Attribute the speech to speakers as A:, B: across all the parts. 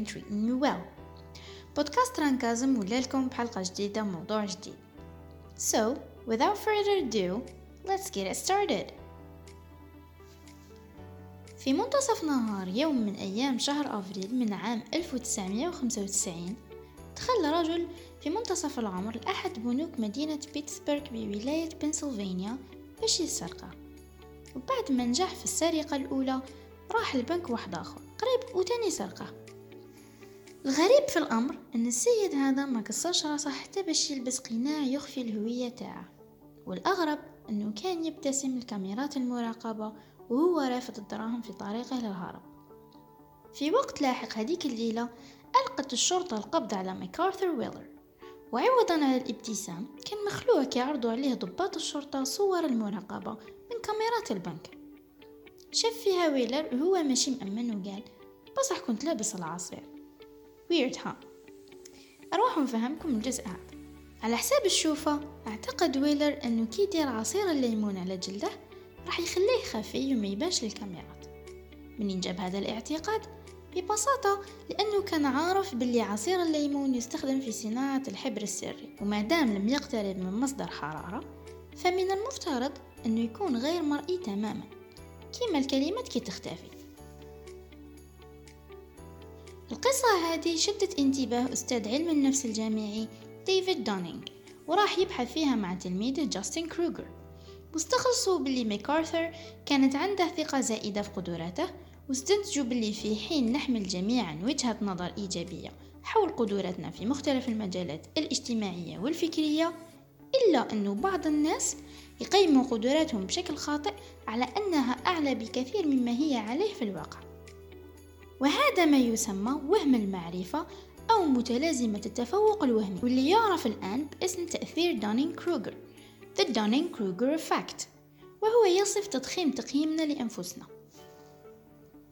A: been treating you well. بودكاست رانكازم ولا لكم بحلقة جديدة وموضوع جديد. So, without further ado, let's get it started. في منتصف نهار يوم من أيام شهر أفريل من عام 1995 دخل رجل في منتصف العمر لأحد بنوك مدينة بيتسبرغ بولاية بنسلفانيا باش يسرقه وبعد ما نجح في السرقة الأولى راح البنك واحد آخر قريب وتاني سرقة الغريب في الأمر أن السيد هذا ما قصرش راسه حتى باش يلبس قناع يخفي الهوية تاعه. والأغرب أنه كان يبتسم لكاميرات المراقبة وهو رافد الدراهم في طريقه للهرب. في وقت لاحق هذيك الليلة ألقت الشرطة القبض على ماكارثر ويلر. وعوضا على الابتسام كان مخلوع كيعرضوا عليه ضباط الشرطة صور المراقبة من كاميرات البنك. شاف فيها ويلر وهو ماشي مأمن وقال بصح كنت لابس العصير. ويرد ها أروح نفهمكم الجزء هذا. على حساب الشوفة أعتقد ويلر أنه كي يدير عصير الليمون على جلده راح يخليه خفي وما يبانش للكاميرات. منين جاب هذا الاعتقاد؟ ببساطة لأنه كان عارف باللي عصير الليمون يستخدم في صناعة الحبر السري وما دام لم يقترب من مصدر حرارة فمن المفترض أنه يكون غير مرئي تماما. كيما الكلمات كي تختفي. القصة هذه شدت انتباه أستاذ علم النفس الجامعي ديفيد دونينغ وراح يبحث فيها مع تلميذه جاستن كروغر. واستخلصوا باللي ميكارثر كانت عنده ثقة زائدة في قدراته واستنتجوا باللي في حين نحمل جميعا وجهة نظر إيجابية حول قدراتنا في مختلف المجالات الاجتماعية والفكرية إلا أن بعض الناس يقيموا قدراتهم بشكل خاطئ على أنها أعلى بكثير مما هي عليه في الواقع. وهذا ما يسمى وهم المعرفة أو متلازمة التفوق الوهمي واللي يعرف الآن باسم تأثير دونينغ كروغر The Dunning-Kruger Effect وهو يصف تضخيم تقييمنا لأنفسنا.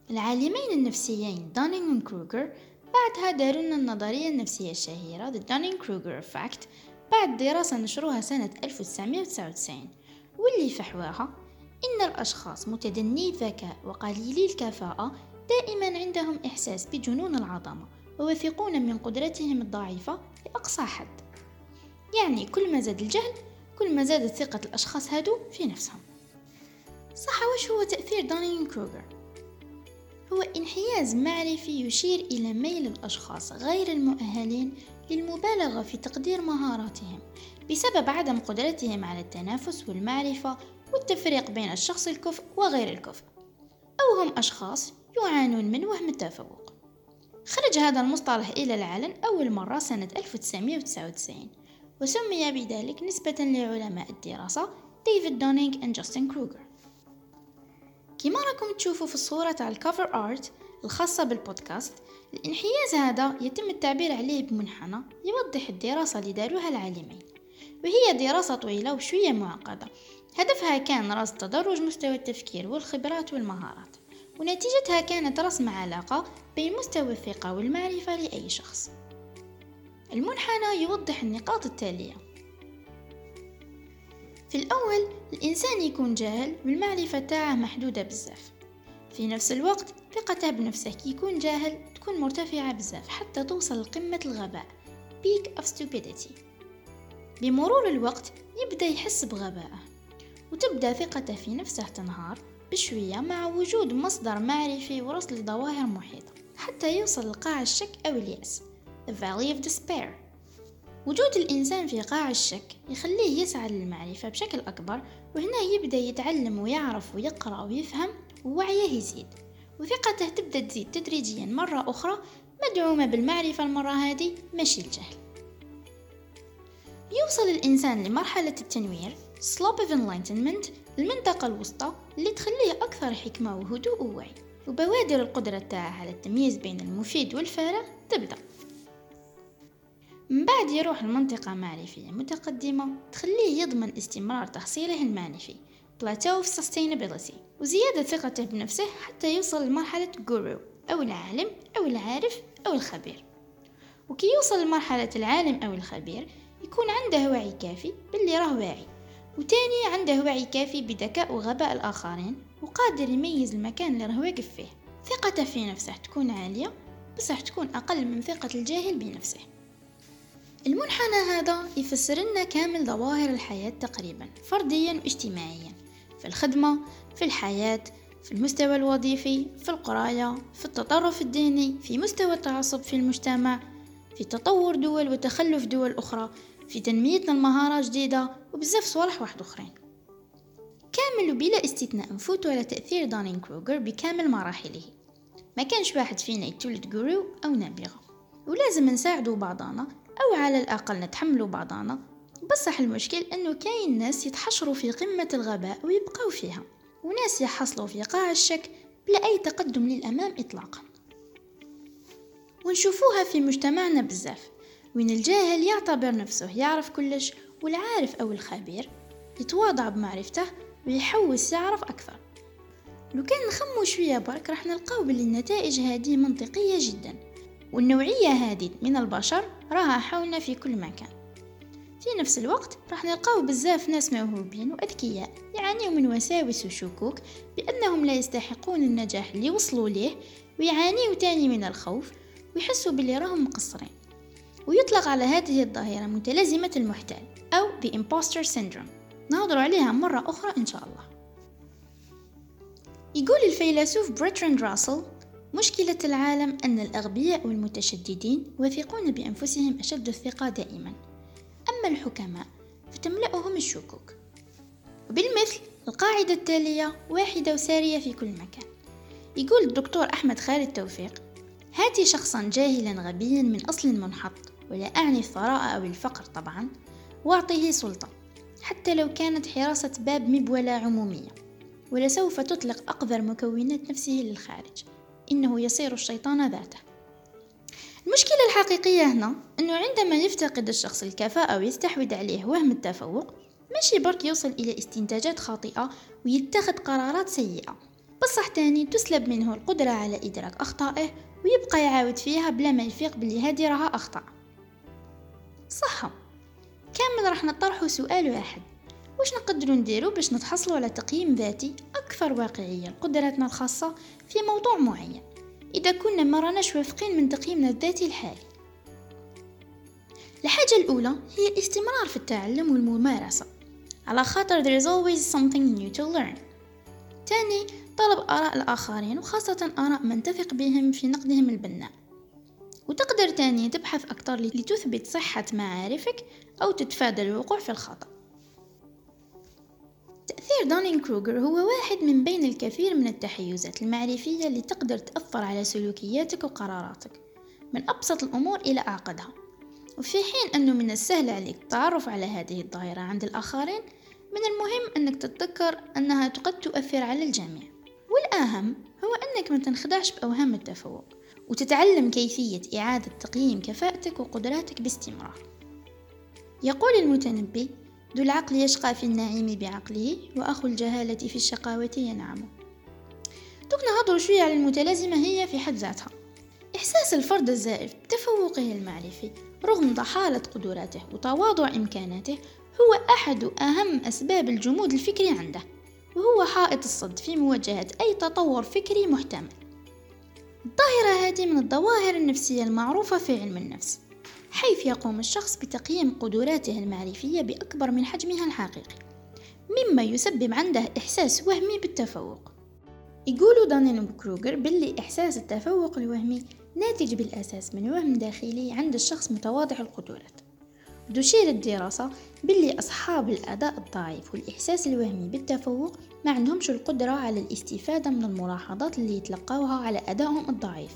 A: العالمين النفسيين دونينغ وكروغر بعدها داروا لنا النظرية النفسية الشهيرة The Dunning-Kruger Effect بعد دراسة نشروها سنة 1999 واللي فحواها إن الأشخاص متدني الذكاء وقليلي الكفاءة دائما عندهم إحساس بجنون العظمة ووثقون من قدرتهم الضعيفة لأقصى حد. يعني كل ما زاد الجهل كل ما زادت ثقة الأشخاص هادو في نفسهم. صح وش هو تأثير دانين كروغر؟ هو انحياز معرفي يشير إلى ميل الأشخاص غير المؤهلين للمبالغة في تقدير مهاراتهم بسبب عدم قدرتهم على التنافس والمعرفة والتفريق بين الشخص الكفء وغير الكفء. أو هم أشخاص يعانون من وهم التفوق. خرج هذا المصطلح إلى العلن أول مرة سنة 1999 وسمي بذلك نسبة لعلماء الدراسة ديفيد دونينغ و جاستن كروغر كما راكم تشوفوا في الصورة تاع ال cover art الخاصة بالبودكاست الانحياز هذا يتم التعبير عليه بمنحنى يوضح الدراسة اللي داروها العالمين وهي دراسة طويلة وشوية معقدة. هدفها كان رصد تدرج مستوى التفكير والخبرات والمهارات. ونتيجتها كانت رسم علاقة بين مستوى الثقة والمعرفة لأي شخص. المنحنى يوضح النقاط التالية. في الأول الإنسان يكون جاهل والمعرفة تاعه محدودة بزاف. في نفس الوقت ثقته بنفسه كي يكون جاهل تكون مرتفعة بزاف حتى توصل لقمة الغباء. Peak of stupidity. بمرور الوقت يبدأ يحس بغبائه وتبدأ ثقته في نفسه تنهار. بشوية مع وجود مصدر معرفي ورصد لظواهر محيطة حتى يوصل لقاع الشك أو اليأس The Valley of Despair. وجود الإنسان في قاع الشك يخليه يسعى للمعرفة بشكل أكبر وهنا يبدأ يتعلم ويعرف ويقرأ ويفهم ووعيه يزيد. وثقته تبدأ تزيد تدريجيا مرة أخرى مدعومة بالمعرفة المرة هذه ماشي الجهل. يوصل الإنسان لمرحلة التنوير Slope of Enlightenment المنطقة الوسطى اللي تخليه أكثر حكمة وهدوء ووعي. وبوادر القدرة تاعه على التمييز بين المفيد والفارغ تبدأ. من بعد يروح لمنطقة معرفية متقدمة تخليه يضمن استمرار تحصيله المعرفي. Plateau of Sustainability. وزيادة ثقته بنفسه حتى يوصل لمرحلة جورو أو العالم أو العارف أو الخبير. وكي يوصل لمرحلة العالم أو الخبير يكون عنده وعي كافي باللي راه واعي. وتاني عنده وعي كافي بذكاء وغباء الآخرين وقادر يميز المكان اللي راه واقف فيه. ثقته في نفسه تكون عالية بصح تكون أقل من ثقة الجاهل بنفسه. المنحنى هذا يفسر لنا كامل ظواهر الحياة تقريبا فرديا واجتماعيا. في الخدمة في الحياة في المستوى الوظيفي في القراية في التطرف الديني في مستوى التعصب في المجتمع في تطور دول وتخلف دول أخرى. في تنميتنا المهارات جديدة وبزاف صوالح واحد أخرين. كامل وبلا استثناء نفوت على تأثير دانين كروغر بكامل مراحله. ما كانش واحد فينا يتولد جورو أو نابغة. ولازم نساعدوا بعضنا أو على الأقل نتحملوا بعضنا بصح المشكل أنه كاين ناس يتحشروا في قمة الغباء ويبقوا فيها. وناس يحصلوا في قاع الشك بلا أي تقدم للأمام إطلاقا. ونشوفوها في مجتمعنا بزاف. وين الجاهل يعتبر نفسه يعرف كلش والعارف أو الخبير يتواضع بمعرفته ويحوس يعرف أكثر. لو كان نخمو شوية برك راح نلقاو بلي النتائج هذه منطقية جدا والنوعية هذه من البشر راها حولنا في كل مكان. في نفس الوقت راح نلقاو بزاف ناس موهوبين وأذكياء يعانيوا من وساوس وشكوك بأنهم لا يستحقون النجاح اللي وصلوا ليه ويعانيوا تاني من الخوف ويحسوا باللي راهم مقصرين. ويطلق على هذه الظاهرة متلازمة المحتال أو The Imposter Syndrome. نهضر عليها مرة أخرى إن شاء الله. يقول الفيلسوف بريتراند راسل مشكلة العالم أن الأغبياء والمتشددين واثقون بأنفسهم أشد الثقة دائما. أما الحكماء فتملأهم الشكوك. وبالمثل القاعدة التالية واحدة وسارية في كل مكان. يقول الدكتور أحمد خالد توفيق هاتي شخصا جاهلا غبيا من أصل منحط. ولا أعني الثراء أو الفقر طبعا واعطيه سلطة حتى لو كانت حراسة باب مبولة عمومية. ولسوف تطلق أقذر مكونات نفسه للخارج. إنه يصير الشيطان ذاته. المشكلة الحقيقية هنا أنه عندما يفتقد الشخص الكفاءة ويستحوذ عليه وهم التفوق ماشي برك يوصل إلى استنتاجات خاطئة ويتخذ قرارات سيئة. بصح تاني تسلب منه القدرة على إدراك أخطائه ويبقى يعاود فيها بلا ما يفيق بلي هذه راها أخطاء صح كامل راح نطرحه سؤال واحد. واش نقدروا نديرو باش نتحصلوا على تقييم ذاتي أكثر واقعية لقدراتنا الخاصة في موضوع معين؟ إذا كنا ما راناش واثقين من تقييمنا الذاتي الحالي. الحاجة الأولى هي الاستمرار في التعلم والممارسة. على خاطر there is always something new to learn. تاني طلب آراء الآخرين وخاصة آراء من تثق بهم في نقدهم البناء. وتقدر تاني تبحث أكثر لتثبت صحة معارفك أو تتفادى الوقوع في الخطأ. تأثير دانين كروغر هو واحد من بين الكثير من التحيزات المعرفية اللي تقدر تأثر على سلوكياتك وقراراتك من أبسط الأمور إلى أعقدها وفي حين أنه من السهل عليك التعرف على هذه الظاهرة عند الآخرين من المهم أنك تتذكر أنها قد تؤثر على الجميع. والأهم هو أنك ما تنخدعش بأوهام التفوق. وتتعلم كيفية إعادة تقييم كفاءتك وقدراتك باستمرار. يقول المتنبي ذو العقل يشقى في النعيم بعقله وأخو الجهالة في الشقاوة ينعم. دوك نهضر شوية على المتلازمة هي في حد ذاتها. إحساس الفرد الزائف بتفوقه المعرفي رغم ضحالة قدراته وتواضع إمكاناته هو أحد أهم أسباب الجمود الفكري عنده وهو حائط الصد في مواجهة أي تطور فكري محتمل. الظاهرة هذه من الظواهر النفسية المعروفة في علم النفس حيث يقوم الشخص بتقييم قدراته المعرفية بأكبر من حجمها الحقيقي مما يسبب عنده إحساس وهمي بالتفوق. يقولوا دانيل كروغر باللي إحساس التفوق الوهمي ناتج بالأساس من وهم داخلي عند الشخص متواضع القدرات. تشير الدراسة باللي أصحاب الأداء الضعيف والإحساس الوهمي بالتفوق ما عندهمش القدرة على الاستفادة من الملاحظات اللي يتلقاوها على أدائهم الضعيف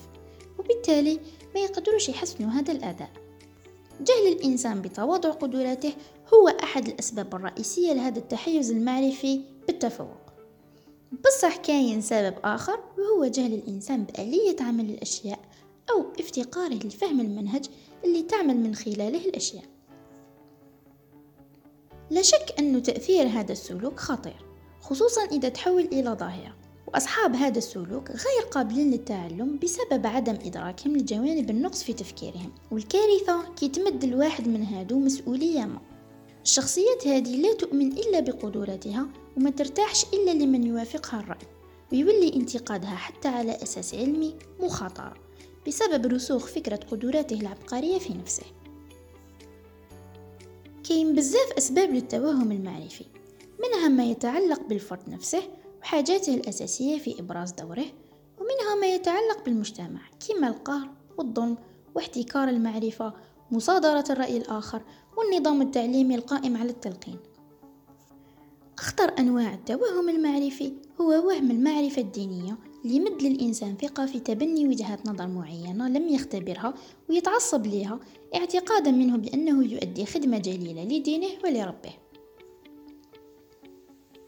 A: وبالتالي ما يقدروش يحسنوا هذا الأداء. جهل الإنسان بتواضع قدراته هو أحد الأسباب الرئيسية لهذا التحيز المعرفي بالتفوق. بصح كاين سبب آخر وهو جهل الإنسان بآلية عمل الأشياء أو افتقاره لفهم المنهج اللي تعمل من خلاله الأشياء. لا شك أن تأثير هذا السلوك خطير خصوصا إذا تحول إلى ظاهرة. وأصحاب هذا السلوك غير قابلين للتعلم بسبب عدم إدراكهم لجوانب النقص في تفكيرهم والكارثة كي تمد الواحد من هادو مسؤولية ما. الشخصيات هذه لا تؤمن إلا بقدراتها وما ترتاحش إلا لمن يوافقها الرأي ويولي انتقادها حتى على أساس علمي مخاطرة بسبب رسوخ فكرة قدراته العبقرية في نفسه. كاين بزاف أسباب للتوهم المعرفي منها ما يتعلق بالفرد نفسه وحاجاته الأساسية في إبراز دوره ومنها ما يتعلق بالمجتمع كما القهر والظلم واحتكار المعرفة مصادرة الرأي الآخر والنظام التعليمي القائم على التلقين. أخطر أنواع التوهم المعرفي هو وهم المعرفة الدينية لمد للإنسان ثقة في تبني وجهة نظر معينة لم يختبرها ويتعصب لها اعتقادا منه بأنه يؤدي خدمة جليلة لدينه ولربه.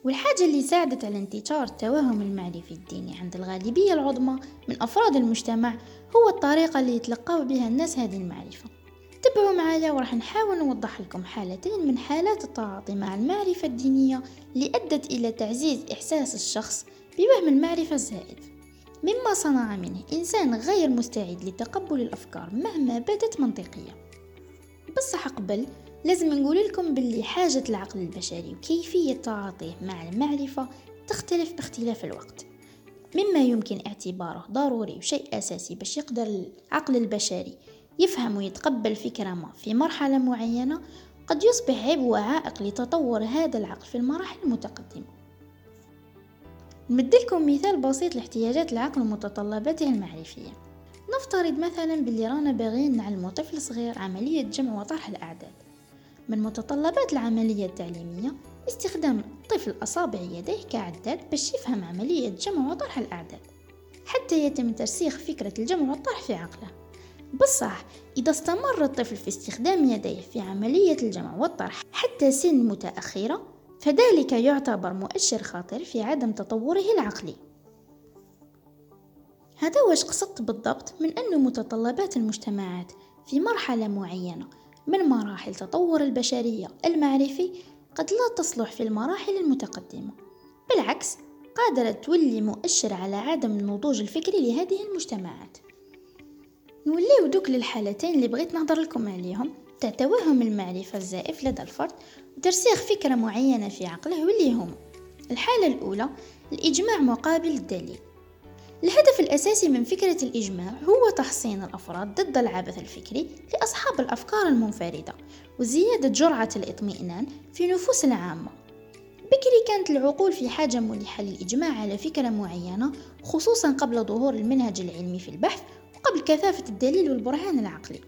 A: والحاجة اللي ساعدت على انتشار التوهم المعرفي الديني عند الغالبية العظمى من أفراد المجتمع هو الطريقة اللي يتلقوا بها الناس هذه المعرفة. تبعوا معايا وراح نحاول نوضح لكم حالتين من حالات التعاطي مع المعرفة الدينية اللي أدت إلى تعزيز إحساس الشخص بوهم المعرفة الزائد. مما صنع منه إنسان غير مستعد لتقبل الأفكار مهما بدت منطقية. بصح قبل لازم نقول لكم باللي حاجة العقل البشري وكيفية تعاطيه مع المعرفة تختلف باختلاف الوقت. مما يمكن اعتباره ضروري وشيء أساسي باش يقدر العقل البشري يفهم ويتقبل فكرة ما في مرحلة معينة قد يصبح عبء وعائق لتطور هذا العقل في المراحل المتقدمة. نمدلكم مثال بسيط لاحتياجات العقل ومتطلباته المعرفية. نفترض مثلا باللي رانا باغيين نعلمو طفل صغير عملية جمع وطرح الأعداد. من متطلبات العملية التعليمية استخدام الطفل أصابع يديه كعداد باش يفهم عملية جمع وطرح الأعداد حتى يتم ترسيخ فكرة الجمع والطرح في عقله. بصح إذا استمر الطفل في استخدام يديه في عملية الجمع والطرح حتى سن متأخرة فذلك يعتبر مؤشر خطير في عدم تطوره العقلي. هذا واش قصدت بالضبط من أن متطلبات المجتمعات في مرحلة معينة من مراحل تطور البشرية المعرفي قد لا تصلح في المراحل المتقدمة. بالعكس قادرة تولي مؤشر على عدم النضوج الفكري لهذه المجتمعات. نوليو دوك للحالتين اللي بغيت نهضر لكم عليهم. تاع توهم المعرفة الزائف لدى الفرد وترسيخ فكرة معينة في عقله واللي هم الحالة الأولى الإجماع مقابل الدليل. الهدف الأساسي من فكرة الإجماع هو تحصين الأفراد ضد العبث الفكري لأصحاب الأفكار المنفردة وزيادة جرعة الإطمئنان في نفوس العامة. بكري كانت العقول في حاجة ملحة للإجماع على فكرة معينة خصوصا قبل ظهور المنهج العلمي في البحث وقبل كثافة الدليل والبرهان العقلي.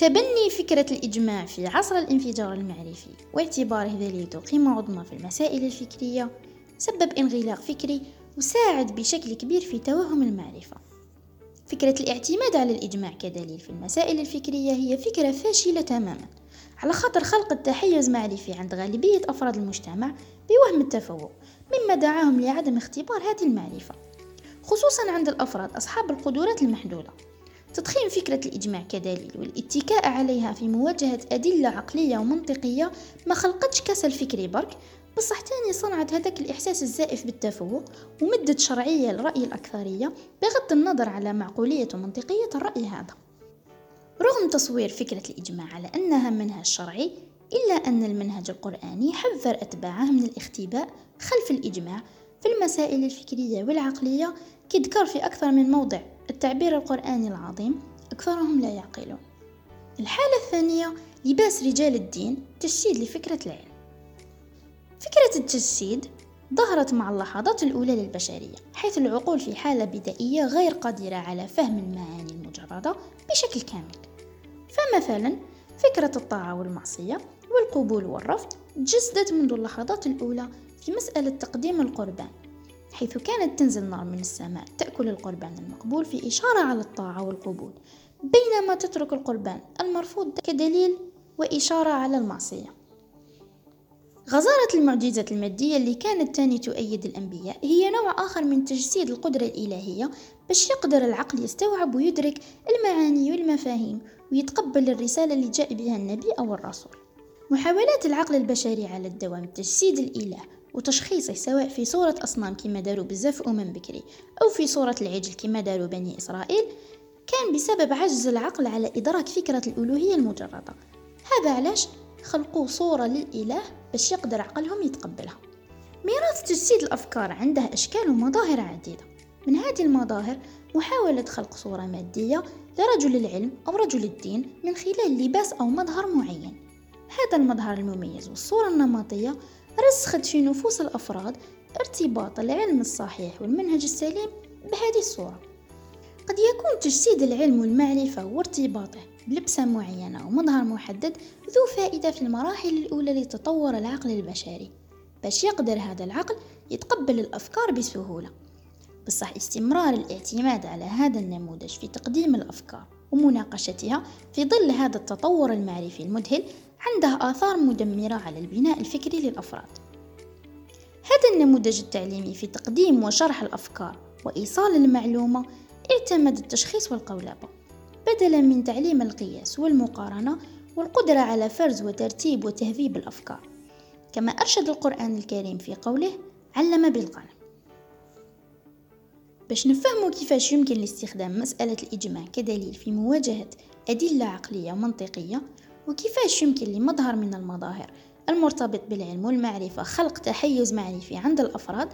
A: تبني فكرة الإجماع في عصر الانفجار المعرفي واعتباره ذلك قيمة عظمى في المسائل الفكرية سبب انغلاق فكري وساعد بشكل كبير في توهم المعرفة. فكرة الاعتماد على الإجماع كدليل في المسائل الفكرية هي فكرة فاشلة تماما على خاطر خلق التحيز معرفي عند غالبية أفراد المجتمع بوهم التفوق مما دعاهم لعدم اختبار هذه المعرفة خصوصا عند الأفراد أصحاب القدرات المحدودة. تضخيم فكرة الإجماع كدليل والاتكاء عليها في مواجهة أدلة عقلية ومنطقية ما خلقتش كسل فكري برك. بصح تاني صنعت هذاك الإحساس الزائف بالتفوق ومدت شرعية لرأي الأكثرية بغض النظر على معقولية ومنطقية الرأي هذا. رغم تصوير فكرة الإجماع على أنها منهج شرعي إلا أن المنهج القرآني حذر أتباعه من الاختباء خلف الإجماع في المسائل الفكرية والعقلية كذكر في أكثر من موضع. التعبير القرآني العظيم أكثرهم لا يعقلون. الحالة الثانية لباس رجال الدين تجسيد لفكرة العلم. فكرة التجسيد ظهرت مع اللحظات الأولى للبشرية حيث العقول في حالة بدائية غير قادرة على فهم المعاني المجردة بشكل كامل. فمثلا فكرة الطاعة والمعصية والقبول والرفض تجسدت منذ اللحظات الأولى في مسألة تقديم القربان. حيث كانت تنزل نار من السماء تأكل القربان المقبول في إشارة على الطاعة والقبول. بينما تترك القربان المرفوض كدليل وإشارة على المعصية. غزارة المعجزات المادية اللي كانت تاني تؤيد الأنبياء هي نوع آخر من تجسيد القدرة الإلهية باش يقدر العقل يستوعب ويدرك المعاني والمفاهيم ويتقبل الرسالة اللي جاء بها النبي أو الرسول. محاولات العقل البشري على الدوام تجسيد الإله وتشخيصه سواء في صورة أصنام كما داروا بزاف أمم بكري أو في صورة العجل كما داروا بني إسرائيل كان بسبب عجز العقل على إدراك فكرة الألوهية المجردة. هذا علاش خلقوا صورة للإله باش يقدر عقلهم يتقبلها. ميراث تجسيد الأفكار عنده أشكال ومظاهر عديدة. من هذه المظاهر محاولة خلق صورة مادية لرجل العلم أو رجل الدين من خلال لباس أو مظهر معين. هذا المظهر المميز والصورة النمطية رسخت في نفوس الأفراد ارتباط العلم الصحيح والمنهج السليم بهذه الصورة. قد يكون تجسيد العلم والمعرفة وارتباطه بلبسة معينة ومظهر محدد ذو فائدة في المراحل الأولى لتطور العقل البشري. باش يقدر هذا العقل يتقبل الأفكار بسهولة. بصح استمرار الاعتماد على هذا النموذج في تقديم الأفكار ومناقشتها في ظل هذا التطور المعرفي المذهل عنده آثار مدمرة على البناء الفكري للأفراد. هذا النموذج التعليمي في تقديم وشرح الأفكار وإيصال المعلومة اعتمد التشخيص والقولبة بدلا من تعليم القياس والمقارنة والقدرة على فرز وترتيب وتهذيب الأفكار كما أرشد القرآن الكريم في قوله علم بالقلم. باش نفهموا كيفاش يمكن لاستخدام مسألة الإجماع كدليل في مواجهة أدلة عقلية ومنطقية وكيفاش يمكن لمظهر من المظاهر؟ المرتبط بالعلم والمعرفة خلق تحيز معرفي عند الأفراد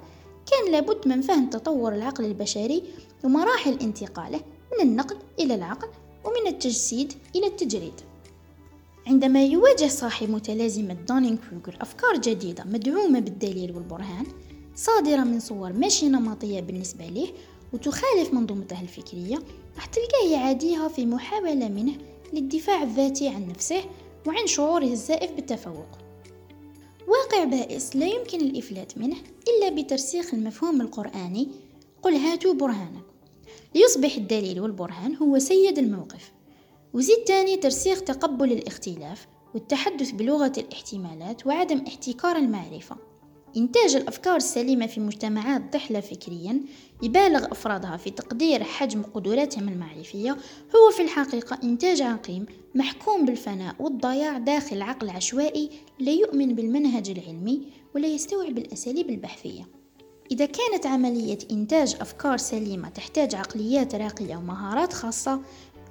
A: كان لابد من فهم تطور العقل البشري ومراحل انتقاله من النقل إلى العقل ومن التجسيد إلى التجريد. عندما يواجه صاحب متلازمة دونينغ كروغر أفكار جديدة مدعومة بالدليل والبرهان صادرة من صور ماشي نمطية بالنسبة له وتخالف منظومته الفكرية راح تلقاه يعاديها في محاولة منه للدفاع الذاتي عن نفسه وعن شعوره الزائف بالتفوق. واقع بائس لا يمكن الإفلات منه إلا بترسيخ المفهوم القرآني. قل هاتوا برهانكم. ليصبح الدليل والبرهان هو سيد الموقف. وزيد تاني ترسيخ تقبل الاختلاف والتحدث بلغة الاحتمالات وعدم احتكار المعرفة. إنتاج الأفكار السليمة في مجتمعات ضحلة فكريا يبالغ أفرادها في تقدير حجم قدراتهم المعرفية هو في الحقيقة إنتاج عقيم محكوم بالفناء والضياع داخل عقل عشوائي لا يؤمن بالمنهج العلمي ولا يستوعب الأساليب البحثية. إذا كانت عملية إنتاج أفكار سليمة تحتاج عقليات راقية ومهارات خاصة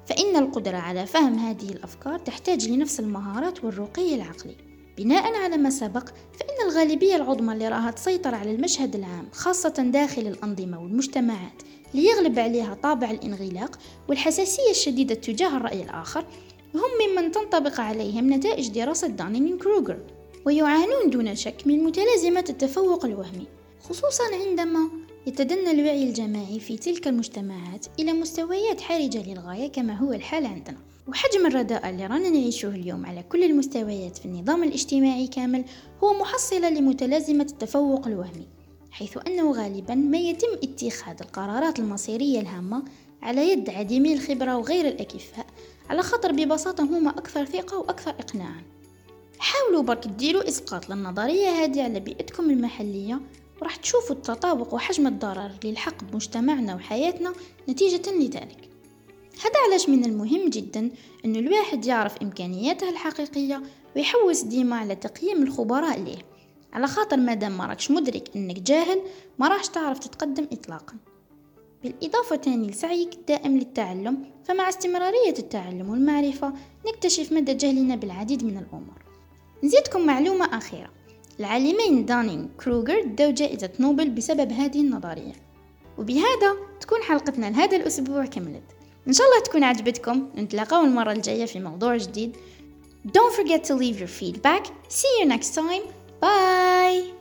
A: فإن القدرة على فهم هذه الأفكار تحتاج لنفس المهارات والرقي العقلي. بناء على ما سبق فإن الغالبية العظمى اللي رآها تسيطر على المشهد العام خاصة داخل الأنظمة والمجتمعات ليغلب عليها طابع الانغلاق والحساسية الشديدة تجاه الرأي الآخر هم ممن تنطبق عليهم نتائج دراسة دانينغ كروغر ويعانون دون شك من متلازمة التفوق الوهمي خصوصا عندما يتدنى الوعي الجماعي في تلك المجتمعات إلى مستويات حرجة للغاية كما هو الحال عندنا. وحجم الرداء اللي رانا نعيشه اليوم على كل المستويات في النظام الاجتماعي كامل هو محصلة لمتلازمة التفوق الوهمي حيث أنه غالبا ما يتم اتخاذ القرارات المصيرية الهامة على يد عديمي الخبرة وغير الأكفاء على خاطر ببساطة هما أكثر ثقة وأكثر إقناعا. حاولوا برك ديروا إسقاط للنظرية هذه على بيئتكم المحلية وراح تشوفوا التطابق وحجم الضرر للحق بمجتمعنا وحياتنا نتيجة لذلك. هذا علاش من المهم جدا أن الواحد يعرف إمكانياته الحقيقية ويحوس ديما على تقييم الخبراء ليه. على خاطر مادام ما راكش مدرك أنك جاهل ما راحش تعرف تتقدم اطلاقا. بالإضافة تاني لسعيك الدائم للتعلم فمع استمرارية التعلم والمعرفة نكتشف مدى جهلنا بالعديد من الأمور. نزيدكم معلومة أخيرة. العالمين دانينغ كروغر داو جائزة نوبل بسبب هذه النظرية. وبهذا تكون حلقتنا لهذا الأسبوع كملت إن شاء الله تكون عجبتكم نتلاقاو المرة الجاية في موضوع جديد Don't forget to leave your feedback. See you next time. Bye!